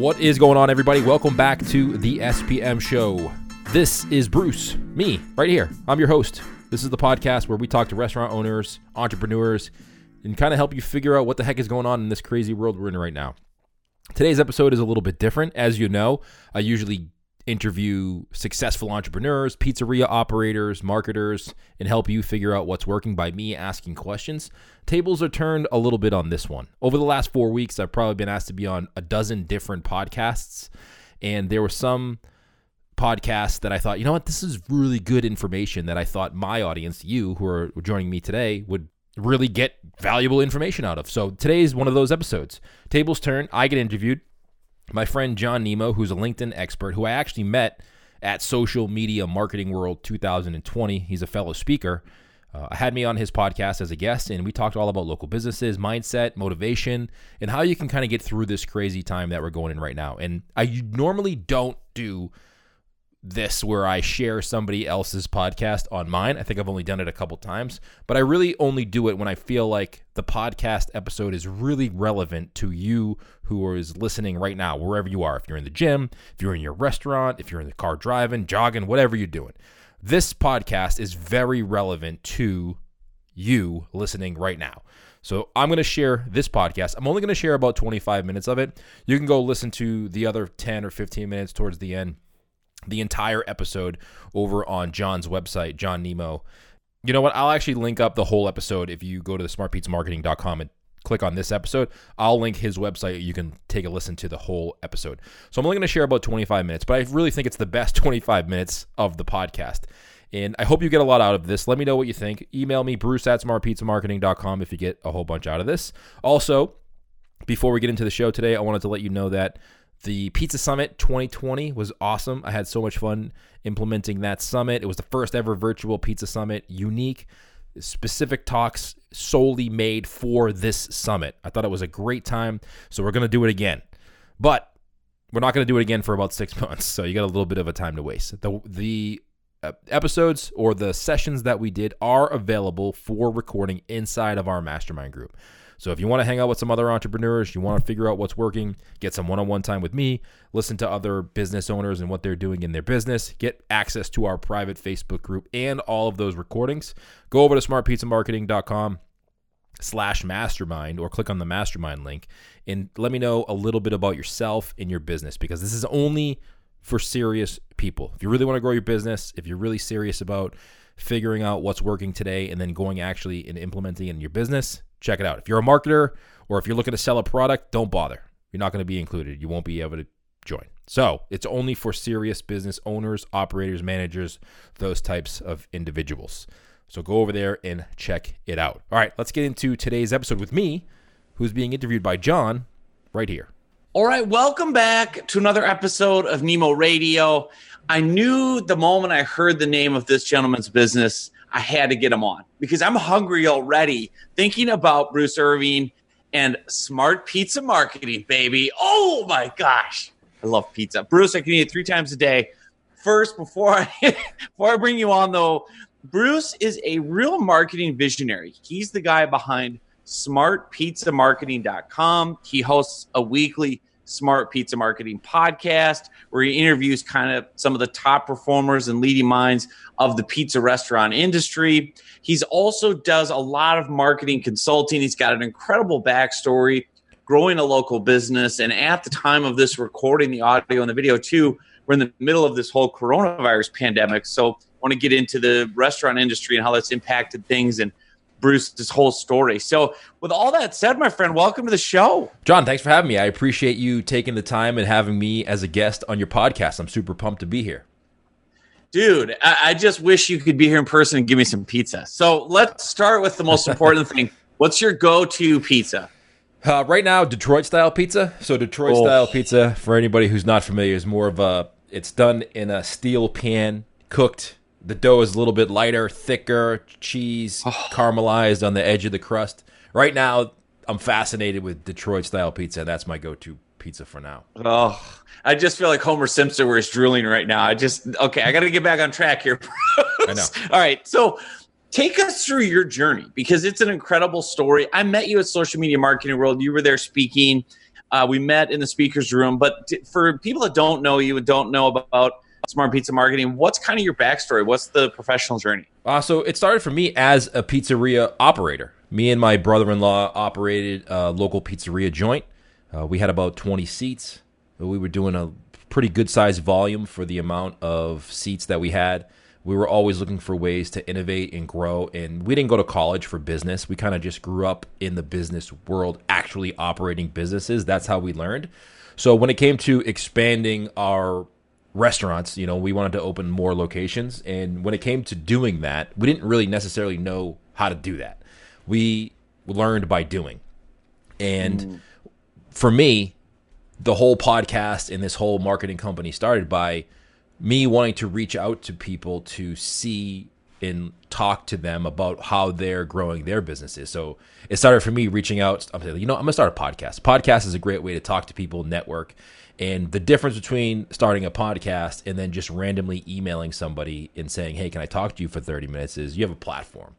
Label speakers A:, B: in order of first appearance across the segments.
A: What is going on, everybody? Welcome back to the SPM show. This is Bruce, me, right here. I'm your host. This is the podcast where we talk to restaurant owners, entrepreneurs, and kind of help you figure out what the heck is going on in this crazy world we're in right now. Today's episode is a little bit different. As you know, I usually interview successful entrepreneurs, pizzeria operators, marketers, and help you figure out what's working by me asking questions. Tables are turned a little bit on this one. Over the last four weeks, I've probably been asked to be on a dozen different podcasts, and there were some podcasts that I thought, you know what, this is really good information that I thought my audience, you who are joining me today, would really get valuable information out of. So today is one of those episodes. Tables turn, I get interviewed. My friend John Nemo, who's a LinkedIn expert, who I actually met at Social Media Marketing World 2020. He's a fellow speaker. Uh, had me on his podcast as a guest, and we talked all about local businesses, mindset, motivation, and how you can kind of get through this crazy time that we're going in right now. And I normally don't do this where I share somebody else's podcast on mine. I think I've only done it a couple times, but I really only do it when I feel like the podcast episode is really relevant to you who is listening right now, wherever you are. If you're in the gym, if you're in your restaurant, if you're in the car driving, jogging, whatever you're doing. This podcast is very relevant to you listening right now. So I'm going to share this podcast. I'm only going to share about 25 minutes of it. You can go listen to the other 10 or 15 minutes towards the end the entire episode over on John's website, John Nemo. You know what? I'll actually link up the whole episode if you go to the smartpizzamarketing.com and click on this episode. I'll link his website. You can take a listen to the whole episode. So I'm only going to share about 25 minutes, but I really think it's the best 25 minutes of the podcast. And I hope you get a lot out of this. Let me know what you think. Email me, bruce at smartpizzamarketing.com if you get a whole bunch out of this. Also, before we get into the show today, I wanted to let you know that the Pizza Summit 2020 was awesome. I had so much fun implementing that summit. It was the first ever virtual pizza summit, unique, specific talks solely made for this summit. I thought it was a great time, so we're going to do it again. But we're not going to do it again for about 6 months, so you got a little bit of a time to waste. The the uh, episodes or the sessions that we did are available for recording inside of our mastermind group. So if you want to hang out with some other entrepreneurs, you want to figure out what's working, get some one-on-one time with me, listen to other business owners and what they're doing in their business, get access to our private Facebook group and all of those recordings, go over to smartpizzamarketing.com slash mastermind or click on the mastermind link and let me know a little bit about yourself and your business because this is only for serious people. If you really want to grow your business, if you're really serious about figuring out what's working today and then going actually and implementing in your business, check it out. If you're a marketer or if you're looking to sell a product, don't bother. You're not going to be included. You won't be able to join. So it's only for serious business owners, operators, managers, those types of individuals. So go over there and check it out. All right, let's get into today's episode with me, who's being interviewed by John right here.
B: All right, welcome back to another episode of Nemo Radio. I knew the moment I heard the name of this gentleman's business I had to get him on because I'm hungry already thinking about Bruce Irving and smart pizza marketing, baby. Oh my gosh. I love pizza. Bruce, I can eat it three times a day. First, before I before I bring you on though, Bruce is a real marketing visionary. He's the guy behind smartpizzamarketing.com. He hosts a weekly Smart Pizza Marketing podcast, where he interviews kind of some of the top performers and leading minds of the pizza restaurant industry. He's also does a lot of marketing consulting. He's got an incredible backstory growing a local business. And at the time of this recording, the audio and the video too, we're in the middle of this whole coronavirus pandemic. So I want to get into the restaurant industry and how that's impacted things and Bruce's whole story. So, with all that said, my friend, welcome to the show.
A: John, thanks for having me. I appreciate you taking the time and having me as a guest on your podcast. I'm super pumped to be here.
B: Dude, I, I just wish you could be here in person and give me some pizza. So, let's start with the most important thing. What's your go to pizza?
A: Uh, right now, Detroit style pizza. So, Detroit oh. style pizza, for anybody who's not familiar, is more of a, it's done in a steel pan, cooked the dough is a little bit lighter, thicker, cheese oh. caramelized on the edge of the crust. Right now, I'm fascinated with Detroit style pizza. That's my go to pizza for now.
B: Oh, I just feel like Homer Simpson where he's drooling right now. I just, okay, I got to get back on track here. I know. All right. So, take us through your journey because it's an incredible story. I met you at Social Media Marketing World. You were there speaking. Uh, we met in the speaker's room. But t- for people that don't know you and don't know about Smart Pizza Marketing, what's kind of your backstory? What's the professional journey?
A: Uh, so it started for me as a pizzeria operator. Me and my brother-in-law operated a local pizzeria joint. Uh, we had about 20 seats. We were doing a pretty good sized volume for the amount of seats that we had. We were always looking for ways to innovate and grow. And we didn't go to college for business. We kind of just grew up in the business world, actually operating businesses. That's how we learned. So when it came to expanding our restaurants, you know, we wanted to open more locations. And when it came to doing that, we didn't really necessarily know how to do that. We learned by doing. And mm. for me, the whole podcast and this whole marketing company started by me wanting to reach out to people to see and talk to them about how they're growing their businesses. So it started for me reaching out. I'm saying, you know, I'm gonna start a podcast. Podcast is a great way to talk to people, network. And the difference between starting a podcast and then just randomly emailing somebody and saying, "Hey, can I talk to you for 30 minutes?" is you have a platform.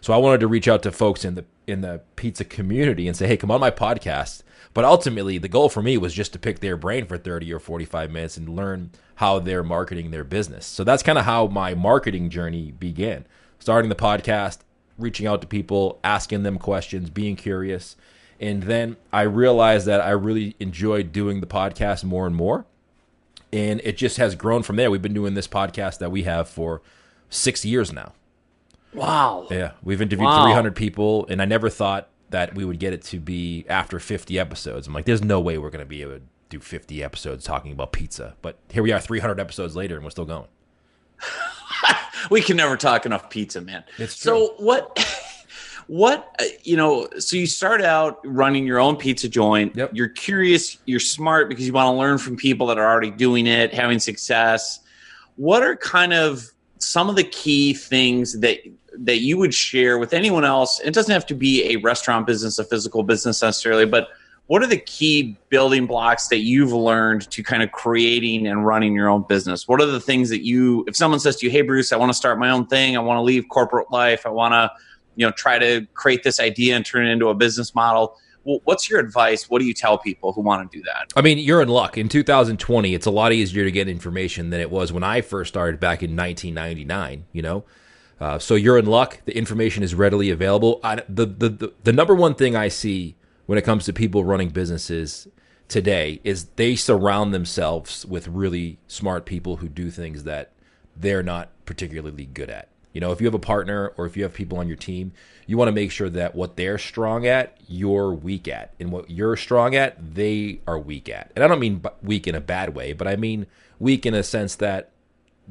A: So I wanted to reach out to folks in the in the pizza community and say, "Hey, come on my podcast." But ultimately, the goal for me was just to pick their brain for 30 or 45 minutes and learn how they're marketing their business. So that's kind of how my marketing journey began. Starting the podcast, reaching out to people, asking them questions, being curious. And then I realized that I really enjoyed doing the podcast more and more. And it just has grown from there. We've been doing this podcast that we have for six years now.
B: Wow.
A: Yeah. We've interviewed wow. 300 people, and I never thought that we would get it to be after 50 episodes. I'm like, there's no way we're going to be able to do 50 episodes talking about pizza. But here we are 300 episodes later and we're still going.
B: we can never talk enough pizza, man.
A: It's
B: true. So what what uh, you know, so you start out running your own pizza joint.
A: Yep.
B: You're curious, you're smart because you want to learn from people that are already doing it, having success. What are kind of some of the key things that that you would share with anyone else? It doesn't have to be a restaurant business, a physical business necessarily, but what are the key building blocks that you've learned to kind of creating and running your own business? What are the things that you, if someone says to you, "Hey, Bruce, I want to start my own thing. I want to leave corporate life. I want to, you know, try to create this idea and turn it into a business model." What's your advice? What do you tell people who want to do that?
A: I mean, you're in luck. In 2020, it's a lot easier to get information than it was when I first started back in 1999. You know, uh, so you're in luck. The information is readily available. I, the, the, the, the number one thing I see when it comes to people running businesses today is they surround themselves with really smart people who do things that they're not particularly good at. You know, if you have a partner or if you have people on your team, you want to make sure that what they're strong at, you're weak at. And what you're strong at, they are weak at. And I don't mean weak in a bad way, but I mean weak in a sense that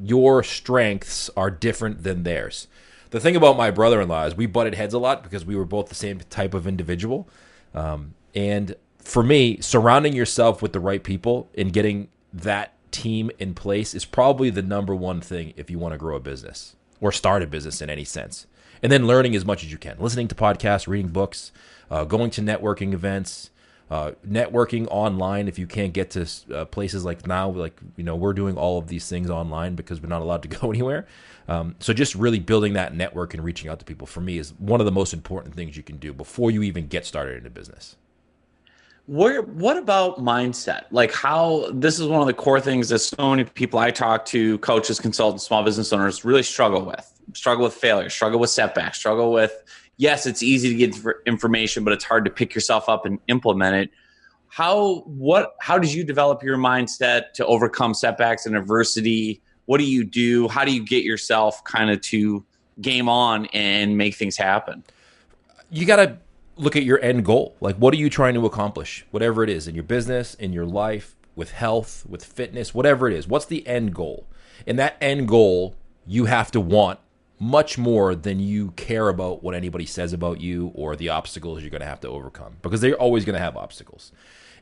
A: your strengths are different than theirs. The thing about my brother in law is we butted heads a lot because we were both the same type of individual. Um, and for me, surrounding yourself with the right people and getting that team in place is probably the number one thing if you want to grow a business or start a business in any sense. And then learning as much as you can, listening to podcasts, reading books, uh, going to networking events, uh, networking online if you can't get to uh, places like now like you know we're doing all of these things online because we're not allowed to go anywhere. Um, so just really building that network and reaching out to people for me is one of the most important things you can do before you even get started in a business
B: where what about mindset like how this is one of the core things that so many people i talk to coaches consultants small business owners really struggle with struggle with failure struggle with setbacks struggle with yes, it's easy to get information, but it's hard to pick yourself up and implement it. How what how did you develop your mindset to overcome setbacks and adversity? What do you do? How do you get yourself kind of to game on and make things happen?
A: You got to look at your end goal. Like what are you trying to accomplish? Whatever it is in your business, in your life, with health, with fitness, whatever it is. What's the end goal? And that end goal you have to want much more than you care about what anybody says about you or the obstacles you're going to have to overcome because they're always going to have obstacles.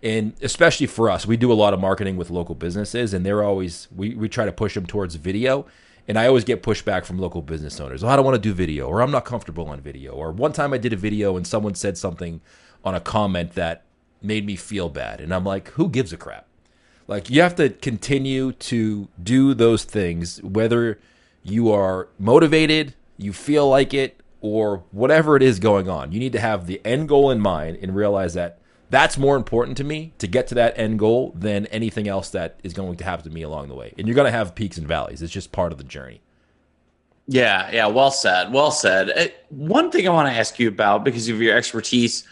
A: And especially for us, we do a lot of marketing with local businesses, and they're always, we, we try to push them towards video. And I always get pushback from local business owners. Oh, I don't want to do video, or I'm not comfortable on video. Or one time I did a video and someone said something on a comment that made me feel bad. And I'm like, who gives a crap? Like, you have to continue to do those things, whether you are motivated, you feel like it, or whatever it is going on. You need to have the end goal in mind and realize that That's more important to me to get to that end goal than anything else that is going to happen to me along the way. And you're going to have peaks and valleys. It's just part of the journey.
B: Yeah, yeah, well said. Well said. Uh, one thing I want to ask you about because of your expertise,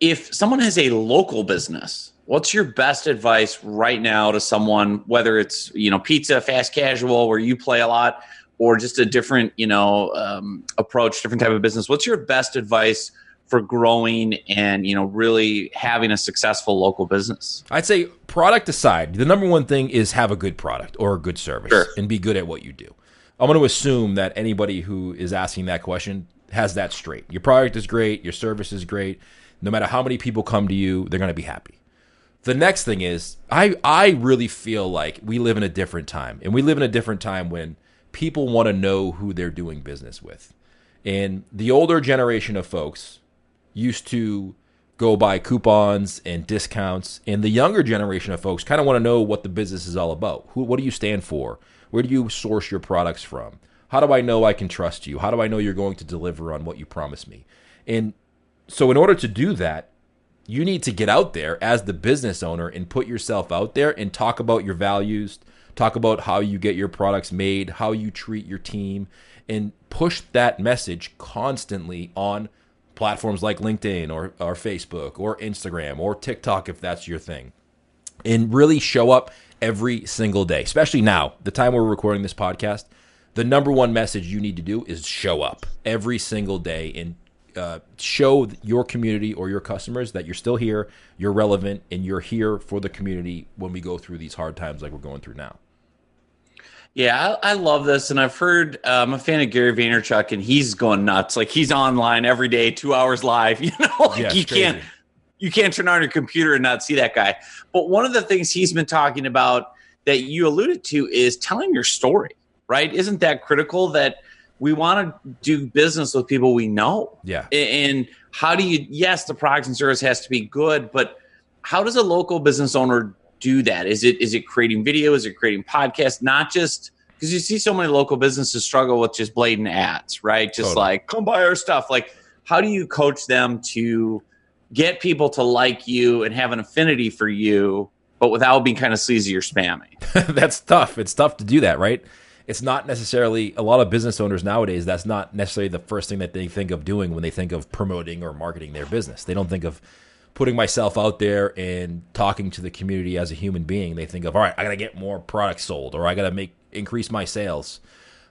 B: if someone has a local business, what's your best advice right now to someone whether it's, you know, pizza, fast casual where you play a lot or just a different, you know, um, approach, different type of business? What's your best advice for growing and you know really having a successful local business?
A: I'd say product aside, the number one thing is have a good product or a good service
B: Sure.
A: and be good at what you do. I'm going to assume that anybody who is asking that question has that straight. Your product is great, your service is great. No matter how many people come to you, they're going to be happy. The next thing is I I really feel like we live in a different time. And we live in a different time when people want to know who they're doing business with. And the older generation of folks used to go buy coupons and discounts. And the younger generation of folks kind of want to know what the business is all about. Who what do you stand for? Where do you source your products from? How do i know i can trust you? How do i know you're going to deliver on what you promise me? And so in order to do that you need to get out there as the business owner and put yourself out there and talk about your values talk about how you get your products made how you treat your team and push that message constantly on platforms like LinkedIn or, or Facebook or Instagram or TikTok if that's your thing. And really show up every single day, especially now, the time we're recording this podcast. The number one message you need to do is show up every single day and uh, show your community or your customers that you're still here, you're relevant, and you're here for the community when we go through these hard times like we're going through now.
B: Yeah, I, I love this, and I've heard uh, I'm a fan of Gary Vaynerchuk, and he's going nuts. Like he's online every day, two hours live. You know, like
A: Yeah,
B: you
A: crazy.
B: can't you can't turn on your computer and not see that guy. But one of the things he's been talking about that you alluded to is telling your story. Right? Isn't that critical? That we want to do business with people we know.
A: Yeah.
B: And how do you? Yes, the product and service has to be good, but how does a local business owner do that? Is it is it creating video? Is it creating podcasts? Not just because you see so many local businesses struggle with just blatant ads, right? Just
A: Totally.
B: like come buy our stuff. Like, how do you coach them to get people to like you and have an affinity for you, but without being kind of sleazy or spammy?
A: that's tough. It's tough to do that, right? It's not necessarily a lot of business owners nowadays. That's not necessarily the first thing that they think of doing when they think of promoting or marketing their business. They don't think of putting myself out there and talking to the community as a human being. They think of, all right, I got to get more products sold or I got to make increase my sales.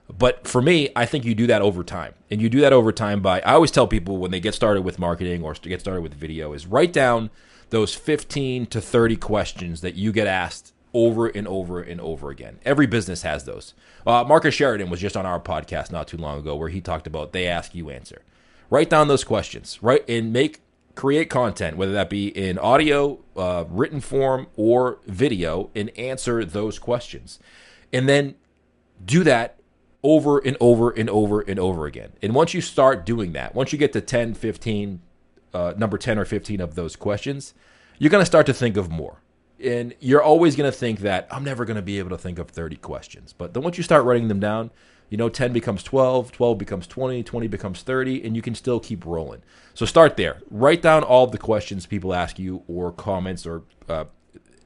A: But for me, I think you do that over time. And you do that over time by, I always tell people when they get started with marketing or get started with video, is write down those 15 to 30 questions that you get asked over and over and over again. Every business has those. Uh, Marcus Sheridan was just on our podcast not too long ago where he talked about they ask, you answer. Write down those questions, right? And make create content, whether that be in audio, uh, written form, or video, and answer those questions. And then do that over and over and over and over again. And once you start doing that, once you get to 10, 15, uh, number 10 or 15 of those questions, you're going to start to think of more. And you're always going to think that I'm never going to be able to think of 30 questions. But then once you start writing them down, you know, 10 becomes 12, 12 becomes 20, 20 becomes 30, and you can still keep rolling. So start there. Write down all of the questions people ask you, or comments, or uh,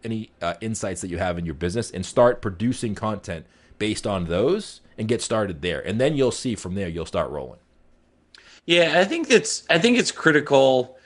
A: any uh, insights that you have in your business, and start producing content based on those and get started there. And then you'll see from there, you'll start rolling.
B: Yeah, I think it's I think it's critical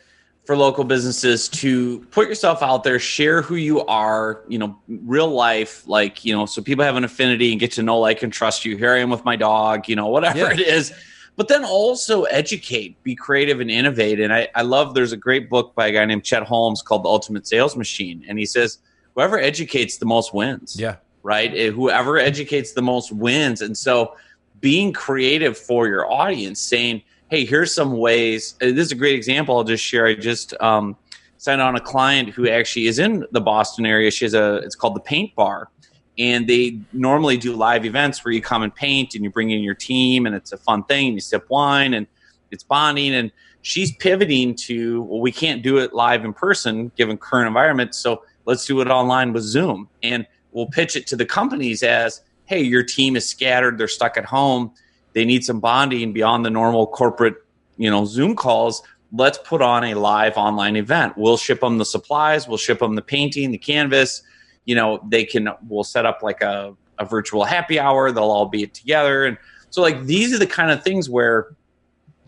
B: for local businesses to put yourself out there, share who you are, you know, real life, like, you know, so people have an affinity and get to know, like, and trust you. Here I am with my dog, you know, whatever
A: Yeah.
B: it is. But then also educate, be creative and innovate. And I, I love there's a great book by a guy named Chet Holmes called The Ultimate Sales Machine. And he says, whoever educates the most wins
A: Yeah.
B: right? Eh, Whoever educates the most wins. And so being creative for your audience, saying, hey, here's some ways. uh, This is a great example I'll just share. I just um, signed on a client who actually is in the Boston area. She has a, it's called the Paint Bar. And they normally do live events where you come and paint and you bring in your team and it's a fun thing. You sip wine and it's bonding. And she's pivoting to, well, we can't do it live in person given current environment. So let's do it online with Zoom. And we'll pitch it to the companies as, hey, your team is scattered, they're stuck at home, they need some bonding beyond the normal corporate, you know, Zoom calls. let's put on a live online event. We'll ship them the supplies, we'll ship them the painting, the canvas. You know, they can, we'll set up like a, a virtual happy hour. They'll all be together. And so, like, these are the kind of things where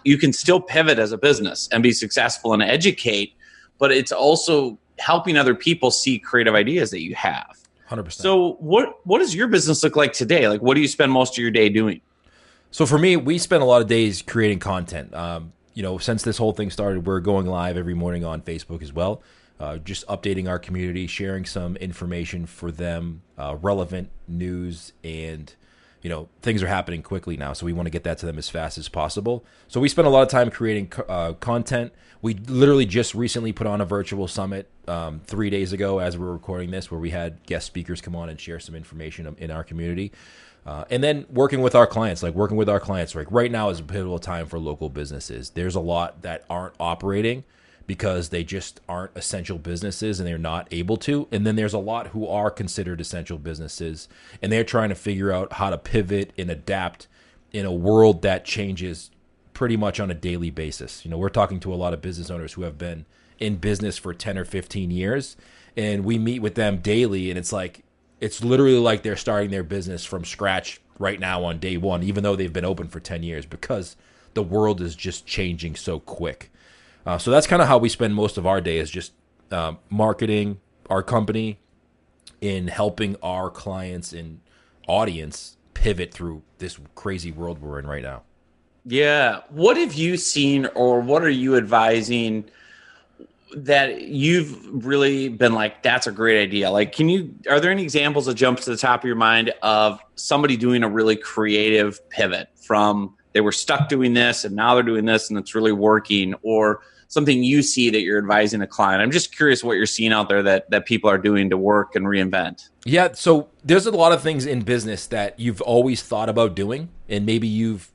B: you can still pivot as a business and be successful and educate, but it's also helping other people see creative ideas that you have.
A: 100%.
B: So, what what does your business look like today? Like, what do you spend most of your day doing?
A: So for me, we spend a lot of days creating content. Um, you know, since this whole thing started, we're going live every morning on Facebook as well. Uh, just updating our community, sharing some information for them, uh, relevant news, and you know things are happening quickly now. So we want to get that to them as fast as possible. So we spend a lot of time creating uh, content. We literally just recently put on a virtual summit um, three days ago, as we we're recording this, where we had guest speakers come on and share some information in our community. Uh, and then working with our clients, like working with our clients, like right now is a pivotal time for local businesses. There's a lot that aren't operating because they just aren't essential businesses and they're not able to. And then there's a lot who are considered essential businesses and they're trying to figure out how to pivot and adapt in a world that changes pretty much on a daily basis. You know, we're talking to a lot of business owners who have been in business for 10 or 15 years and we meet with them daily and it's like it's literally like they're starting their business from scratch right now on day one, even though they've been open for 10 years because the world is just changing so quick. Uh, so that's kind of how we spend most of our day is just uh, marketing our company in helping our clients and audience pivot through this crazy world we're in right now.
B: Yeah. What have you seen or what are you advising – that you've really been like that's a great idea. Like can you are there any examples that jump to the top of your mind of somebody doing a really creative pivot from they were stuck doing this and now they're doing this and it's really working or something you see that you're advising a client? I'm just curious what you're seeing out there that that people are doing to work and reinvent.
A: Yeah so there's a lot of things in business that you've always thought about doing and maybe you've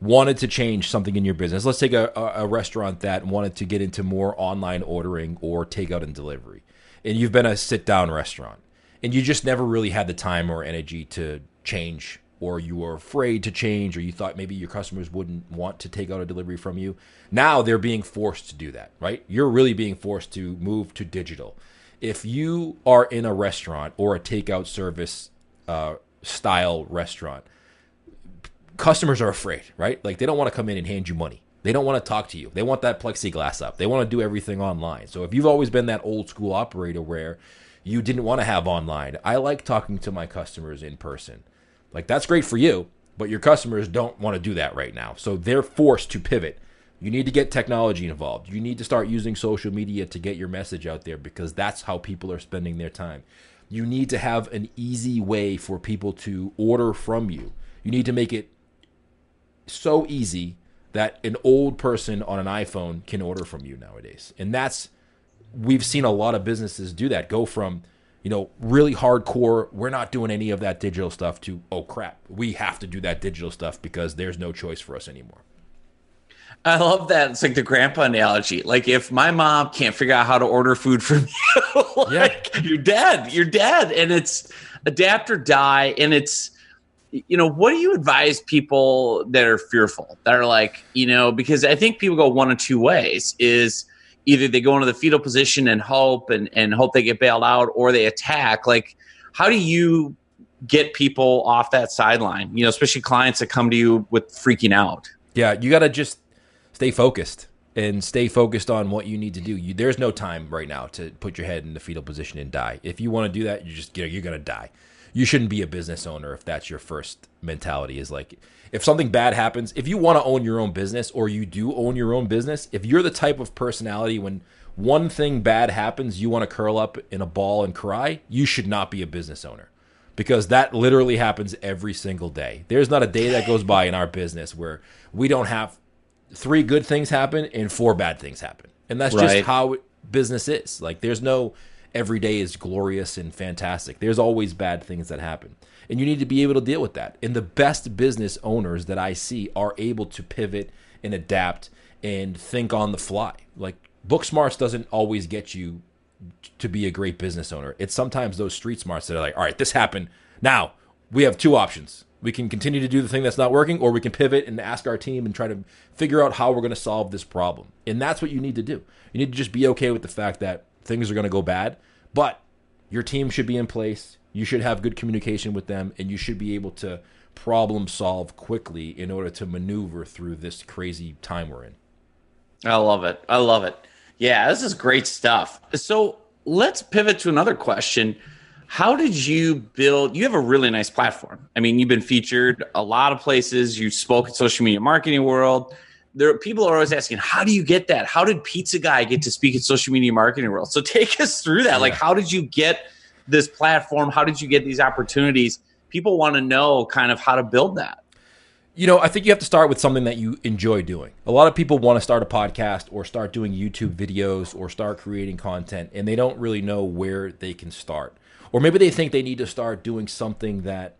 A: wanted to change something in your business, let's take a, a, restaurant that wanted to get into more online ordering or takeout and delivery, and you've been a sit down restaurant, and you just never really had the time or energy to change, or you were afraid to change, or you thought maybe your customers wouldn't want to take out a delivery from you. Now they're being forced to do that, right? You're really being forced to move to digital. If you are in a restaurant or a takeout service uh, style restaurant, customers are afraid, right? Like they don't want to come in and hand you money. They don't want to talk to you. They want that plexiglass up. They want to do everything online. So if you've always been that old school operator where you didn't want to have online, I like talking to my customers in person. Like that's great for you, but your customers don't want to do that right now. So they're forced to pivot. You need to get technology involved. You need to start using social media to get your message out there because that's how people are spending their time. You need to have an easy way for people to order from you. You need to make it so easy that an old person on an iPhone can order from you nowadays. And that's we've seen a lot of businesses do that. Go from, you know, really hardcore, we're not doing any of that digital stuff to, oh crap, we have to do that digital stuff because there's no choice for us anymore.
B: I love that. It's like the grandpa analogy. Like if my mom can't figure out how to order food from you, like yeah. you're dead. You're dead. And it's adapt or die. And it's you know, what do you advise people that are fearful, that are like, you know, because I think people go one of two ways is either they go into the fetal position and hope and, and hope they get bailed out or they attack. Like, how do you get people off that sideline, you know, especially clients that come to you with freaking out?
A: Yeah, you got to just stay focused and stay focused on what you need to do. You, there's no time right now to put your head in the fetal position and die. If you want to do that, you just you know, you're going to die you shouldn't be a business owner if that's your first mentality is like if something bad happens if you want to own your own business or you do own your own business if you're the type of personality when one thing bad happens you want to curl up in a ball and cry you should not be a business owner because that literally happens every single day. There's not a day that goes by in our business where we don't have three good things happen and four bad things happen. And that's right. just how business is. Like there's no every day is glorious and fantastic. There's always bad things that happen. And you need to be able to deal with that. And the best business owners that I see are able to pivot and adapt and think on the fly. Like book smarts doesn't always get you to be a great business owner. It's sometimes those street smarts that are like, all right, this happened. Now we have two options. We can continue to do the thing that's not working, or we can pivot and ask our team and try to figure out how we're going to solve this problem. And that's what you need to do. You need to just be okay with the fact that things are going to go bad, but your team should be in place. You should have good communication with them, and you should be able to problem solve quickly in order to maneuver through this crazy time we're in.
B: I love it. I love it. Yeah, this is great stuff. So let's pivot to another question. How did you build? You have a really nice platform. I mean, you've been featured a lot of places. You spoke at social media marketing world. There, people are always asking, how do you get that? How did Pizza Guy get to speak at social media marketing world? So take us through that. Yeah. Like, how did you get this platform? How did you get these opportunities? People want to know kind of how to build that.
A: You know, I think you have to start with something that you enjoy doing. A lot of people want to start a podcast or start doing YouTube videos or start creating content, and they don't really know where they can start. Or maybe they think they need to start doing something that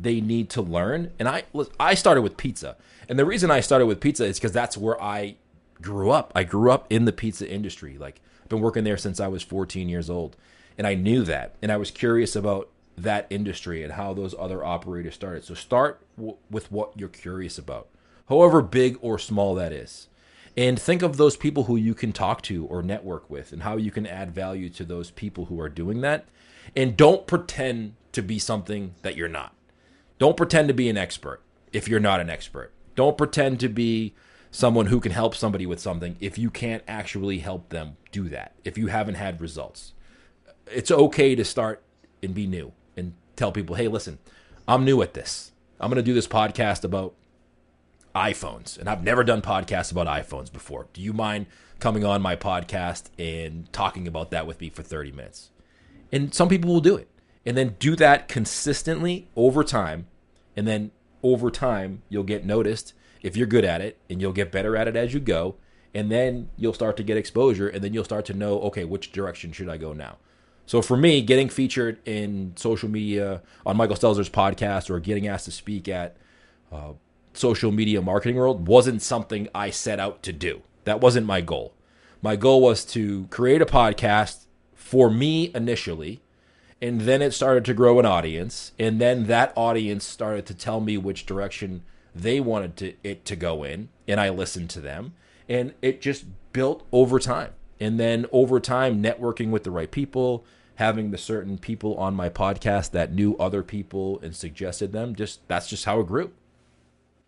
A: they need to learn. And I I started with pizza. And the reason I started with pizza is because that's where I grew up. I grew up in the pizza industry. Like I've been working there since I was 14 years old. And I knew that. And I was curious about that industry and how those other operators started. So start w- with what you're curious about, however big or small that is. And think of those people who you can talk to or network with and how you can add value to those people who are doing that. And don't pretend to be something that you're not. Don't pretend to be an expert if you're not an expert. Don't pretend to be someone who can help somebody with something if you can't actually help them do that, if you haven't had results. It's okay to start and be new and tell people, hey, listen, I'm new at this. I'm going to do this podcast about iPhones, and I've never done podcasts about iPhones before. Do you mind coming on my podcast and talking about that with me for 30 minutes? And some people will do it. And then do that consistently over time. And then over time, you'll get noticed if you're good at it, and you'll get better at it as you go. And then you'll start to get exposure, and then you'll start to know, okay, which direction should I go now? So for me, getting featured in social media on Michael Stelzner's podcast or getting asked to speak at uh, social media marketing world wasn't something I set out to do. That wasn't my goal. My goal was to create a podcast for me initially, and then it started to grow an audience, and then that audience started to tell me which direction they wanted to, it to go in, and I listened to them, and it just built over time. And then over time, networking with the right people, having the certain people on my podcast that knew other people and suggested them just that's just how it grew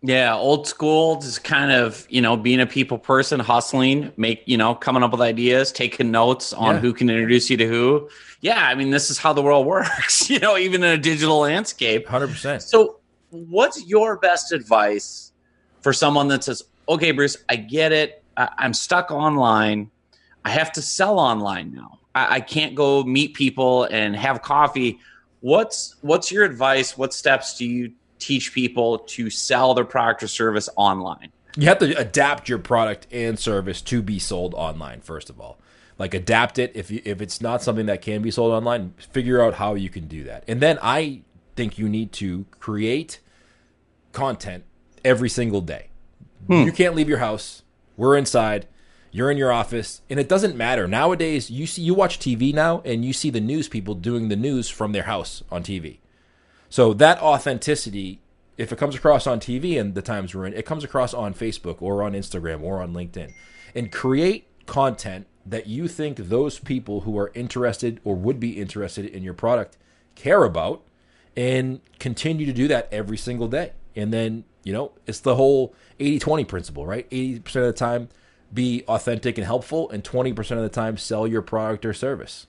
B: yeah old school just kind of you know being a people person hustling make you know coming up with ideas taking notes on yeah. who can introduce you to who yeah i mean this is how the world works you know even in a digital landscape
A: 100%
B: so what's your best advice for someone that says okay bruce i get it I- i'm stuck online i have to sell online now I, I can't go meet people and have coffee. What's what's your advice? What steps do you teach people to sell their product or service online?
A: You have to adapt your product and service to be sold online. First of all, like adapt it. If you, if it's not something that can be sold online, figure out how you can do that. And then I think you need to create content every single day. Hmm. You can't leave your house. We're inside. You're in your office, and it doesn't matter. Nowadays, you see you watch TV now, and you see the news people doing the news from their house on TV. So that authenticity, if it comes across on TV and the times we're in, it comes across on Facebook or on Instagram or on LinkedIn. And create content that you think those people who are interested or would be interested in your product care about and continue to do that every single day. And then, you know, it's the whole 80 20 principle, right? 80% of the time, be authentic and helpful, and 20% of the time, sell your product or service.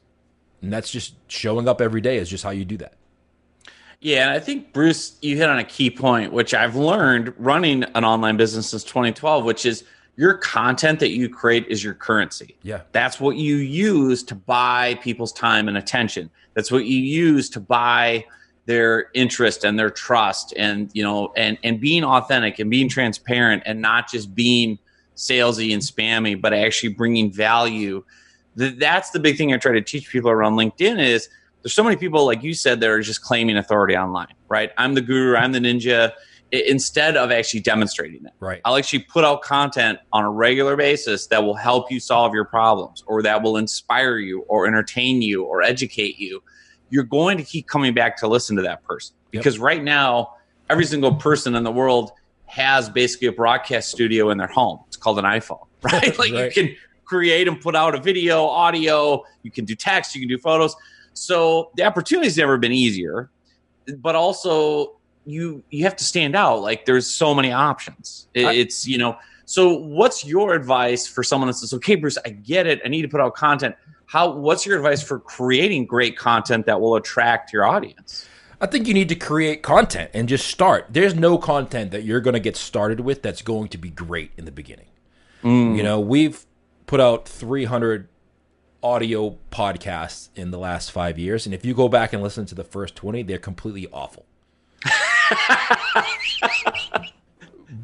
A: And that's just showing up every day, is just how you do that.
B: Yeah, and I think Bruce, you hit on a key point, which I've learned running an online business since 2012, which is your content that you create is your currency.
A: Yeah.
B: That's what you use to buy people's time and attention. That's what you use to buy their interest and their trust and you know and and being authentic and being transparent and not just being salesy and spammy, but actually bringing value. That's the big thing I try to teach people around LinkedIn is there's so many people, like you said, that are just claiming authority online, right? I'm the guru, I'm the ninja, instead of actually demonstrating that.
A: Right.
B: I'll actually put out content on a regular basis that will help you solve your problems or that will inspire you or entertain you or educate you. You're going to keep coming back to listen to that person because yep. right now, every single person in the world has basically a broadcast studio in their home. It's called an iPhone, right? like right. you can create and put out a video, audio, you can do text, you can do photos. So the opportunity's never been easier, but also you you have to stand out. Like there's so many options. It's you know. So what's your advice for someone that says, "Okay, Bruce, I get it. I need to put out content." How? What's your advice for creating great content that will attract your audience?
A: I think you need to create content and just start. There's no content that you're going to get started with that's going to be great in the beginning. Mm. You know, we've put out 300 audio podcasts in the last five years. And if you go back and listen to the first 20, they're completely awful.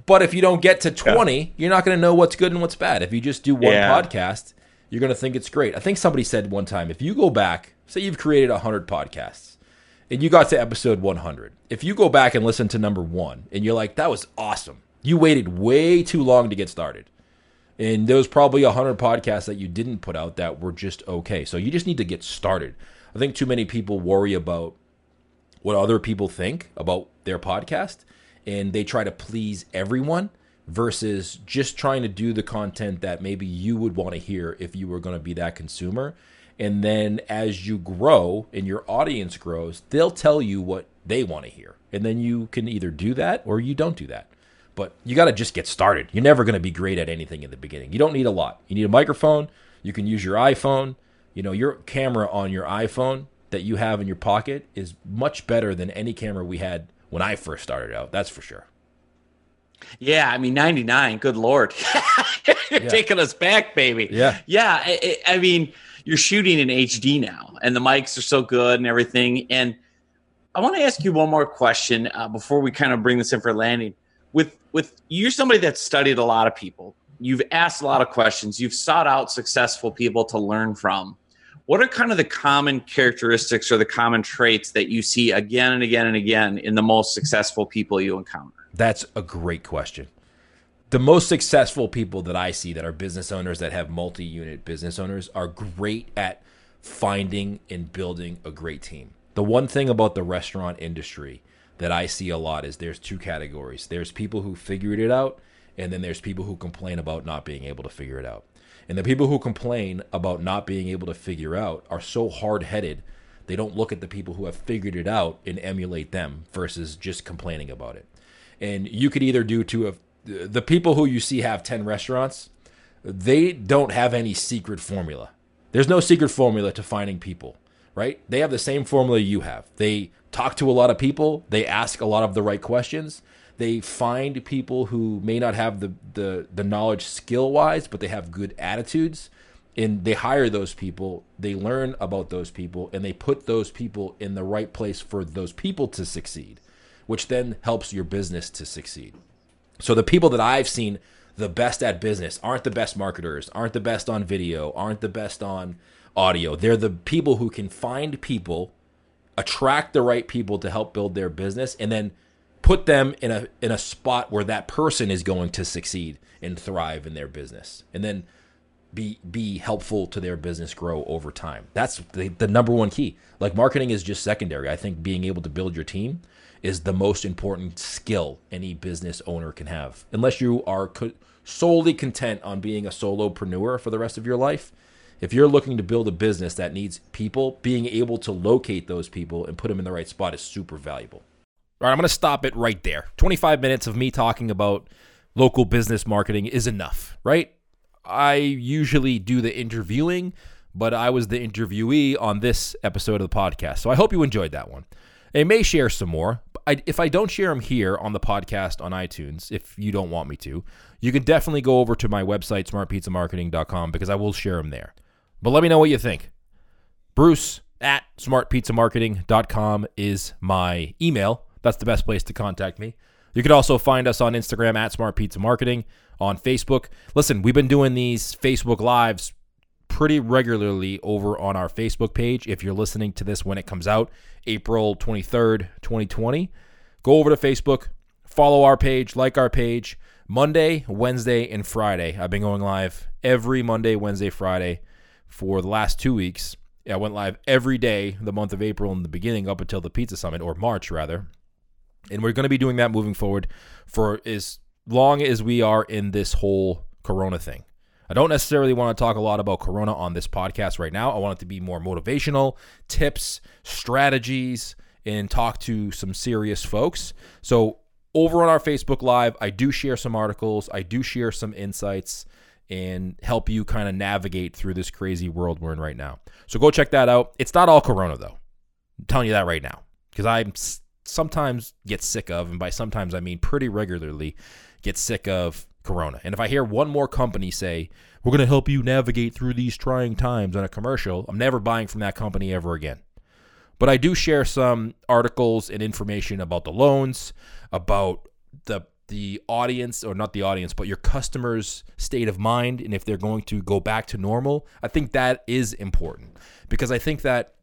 A: but if you don't get to 20, yeah. you're not going to know what's good and what's bad. If you just do one yeah. podcast, you're going to think it's great. I think somebody said one time if you go back, say you've created 100 podcasts and you got to episode 100, if you go back and listen to number one and you're like, that was awesome, you waited way too long to get started. And there was probably 100 podcasts that you didn't put out that were just okay. So you just need to get started. I think too many people worry about what other people think about their podcast and they try to please everyone versus just trying to do the content that maybe you would want to hear if you were going to be that consumer. And then as you grow and your audience grows, they'll tell you what they want to hear. And then you can either do that or you don't do that. But you got to just get started. You're never going to be great at anything in the beginning. You don't need a lot. You need a microphone. You can use your iPhone. You know, your camera on your iPhone that you have in your pocket is much better than any camera we had when I first started out. That's for sure.
B: Yeah, I mean, 99, good Lord. you're yeah. taking us back, baby.
A: Yeah.
B: Yeah. I, I, mean, you're shooting in HD now, and the mics are so good and everything. And I want to ask you one more question uh, before we kind of bring this in for landing. With, you're somebody that's studied a lot of people, you've asked a lot of questions, you've sought out successful people to learn from what are kind of the common characteristics or the common traits that you see again and again and again in the most successful people you encounter?
A: That's a great question. The most successful people that I see that are business owners that have multi unit business owners are great at finding and building a great team. The one thing about the restaurant industry that I see a lot is there's two categories there's people who figured it out, and then there's people who complain about not being able to figure it out. And the people who complain about not being able to figure out are so hard headed, they don't look at the people who have figured it out and emulate them versus just complaining about it. And you could either do two of the people who you see have 10 restaurants, they don't have any secret formula. There's no secret formula to finding people, right? They have the same formula you have. They talk to a lot of people, they ask a lot of the right questions, they find people who may not have the the, the knowledge skill wise, but they have good attitudes, and they hire those people. They learn about those people, and they put those people in the right place for those people to succeed, which then helps your business to succeed. So the people that I've seen the best at business aren't the best marketers, aren't the best on video, aren't the best on audio. They're the people who can find people, attract the right people to help build their business, and then put them in a in a spot where that person is going to succeed and thrive in their business and then be be helpful to their business grow over time. That's the, the number one key. Like marketing is just secondary. I think being able to build your team is the most important skill any business owner can have. Unless you are co- solely content on being a solopreneur for the rest of your life if you're looking to build a business that needs people being able to locate those people and put them in the right spot is super valuable all right, I'm going to stop it right there. 25 minutes of me talking about local business marketing is enough, right? I usually do the interviewing, but I was the interviewee on this episode of the podcast. So I hope you enjoyed that one. I may share some more. I, if I don't share them here on the podcast on iTunes, if you don't want me to, you can definitely go over to my website, smartpizzamarketing.com, because I will share them there. But let me know what you think. Bruce at smartpizzamarketing.com is my email. That's the best place to contact me. You could also find us on Instagram at Smart Pizza Marketing, on Facebook. Listen, we've been doing these Facebook Lives pretty regularly over on our Facebook page. If you're listening to this when it comes out, April 23rd, 2020, go over to Facebook, follow our page, like our page. Monday, Wednesday, and Friday. I've been going live every Monday, Wednesday, Friday for the last two weeks. I went live every day the month of April in the beginning up until the Pizza Summit, or March rather. And we're going to be doing that moving forward for as long as we are in this whole Corona thing. I don't necessarily want to talk a lot about Corona on this podcast right now. I want it to be more motivational, tips, strategies, and talk to some serious folks. So, over on our Facebook Live, I do share some articles, I do share some insights, and help you kind of navigate through this crazy world we're in right now. So, go check that out. It's not all Corona, though. I'm telling you that right now because I sometimes get sick of, and by sometimes I mean pretty regularly, get sick of Corona. And if I hear one more company say, we're going to help you navigate through these trying times on a commercial, I'm never buying from that company ever again. But I do share some articles and information about the loans, about the the audience or not the audience, but your customers' state of mind and if they're going to go back to normal. I think that is important because I think that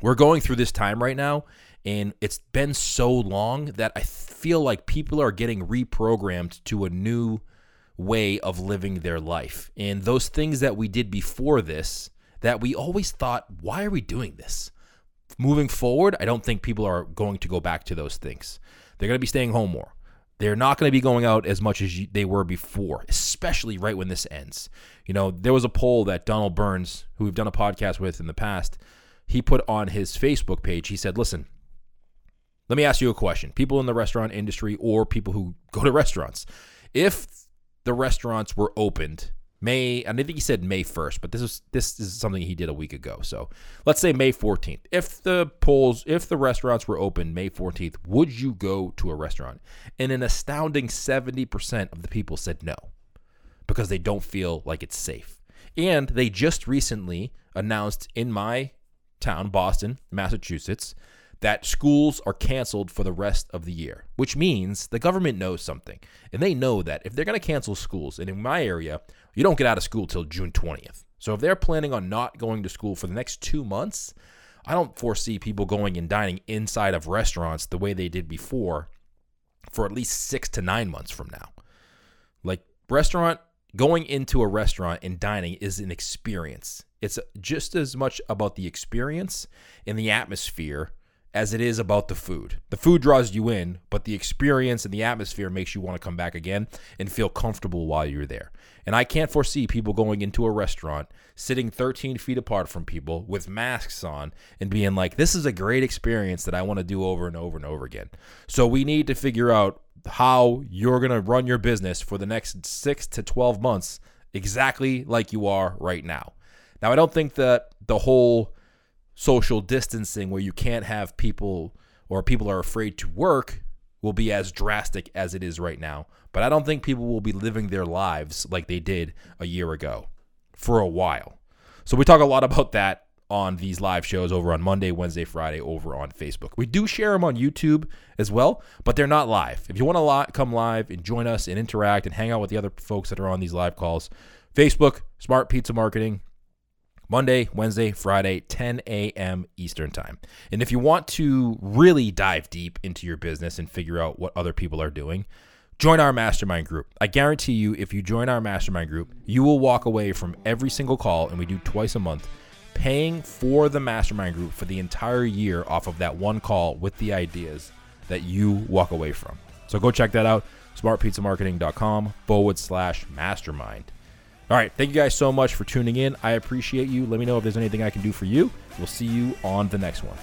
A: we're going through this time right now and it's been so long that I feel like people are getting reprogrammed to a new way of living their life. And those things that we did before this, that we always thought, why are we doing this? Moving forward, I don't think people are going to go back to those things. They're going to be staying home more. They're not going to be going out as much as they were before, especially right when this ends. You know, there was a poll that Donald Burns, who we've done a podcast with in the past, he put on his Facebook page. He said, Listen, let me ask you a question. People in the restaurant industry or people who go to restaurants, if the restaurants were opened May, and I think he said May 1st, but this is this is something he did a week ago. So let's say May 14th. If the polls, if the restaurants were open May 14th, would you go to a restaurant? And an astounding 70% of the people said no because they don't feel like it's safe. And they just recently announced in my town, Boston, Massachusetts, that schools are canceled for the rest of the year, which means the government knows something. And they know that if they're going to cancel schools, and in my area, you don't get out of school till June 20th. So if they're planning on not going to school for the next two months, I don't foresee people going and dining inside of restaurants the way they did before for at least six to nine months from now. Like, restaurant, going into a restaurant and dining is an experience. It's just as much about the experience and the atmosphere as it is about the food. The food draws you in, but the experience and the atmosphere makes you want to come back again and feel comfortable while you're there. And I can't foresee people going into a restaurant, sitting 13 feet apart from people with masks on, and being like, this is a great experience that I want to do over and over and over again. So we need to figure out how you're going to run your business for the next six to 12 months exactly like you are right now. Now, I don't think that the whole social distancing where you can't have people or people are afraid to work will be as drastic as it is right now. But I don't think people will be living their lives like they did a year ago for a while. So we talk a lot about that on these live shows over on Monday, Wednesday, Friday over on Facebook. We do share them on YouTube as well, but they're not live. If you want to come live and join us and interact and hang out with the other folks that are on these live calls, Facebook, Smart Pizza Marketing, Monday, Wednesday, Friday, 10 a.m. Eastern Time. And if you want to really dive deep into your business and figure out what other people are doing, join our mastermind group. I guarantee you, if you join our mastermind group, you will walk away from every single call, and we do twice a month, paying for the mastermind group for the entire year off of that one call with the ideas that you walk away from. So go check that out smartpizzamarketing.com forward slash mastermind. All right. Thank you guys so much for tuning in. I appreciate you. Let me know if there's anything I can do for you. We'll see you on the next one.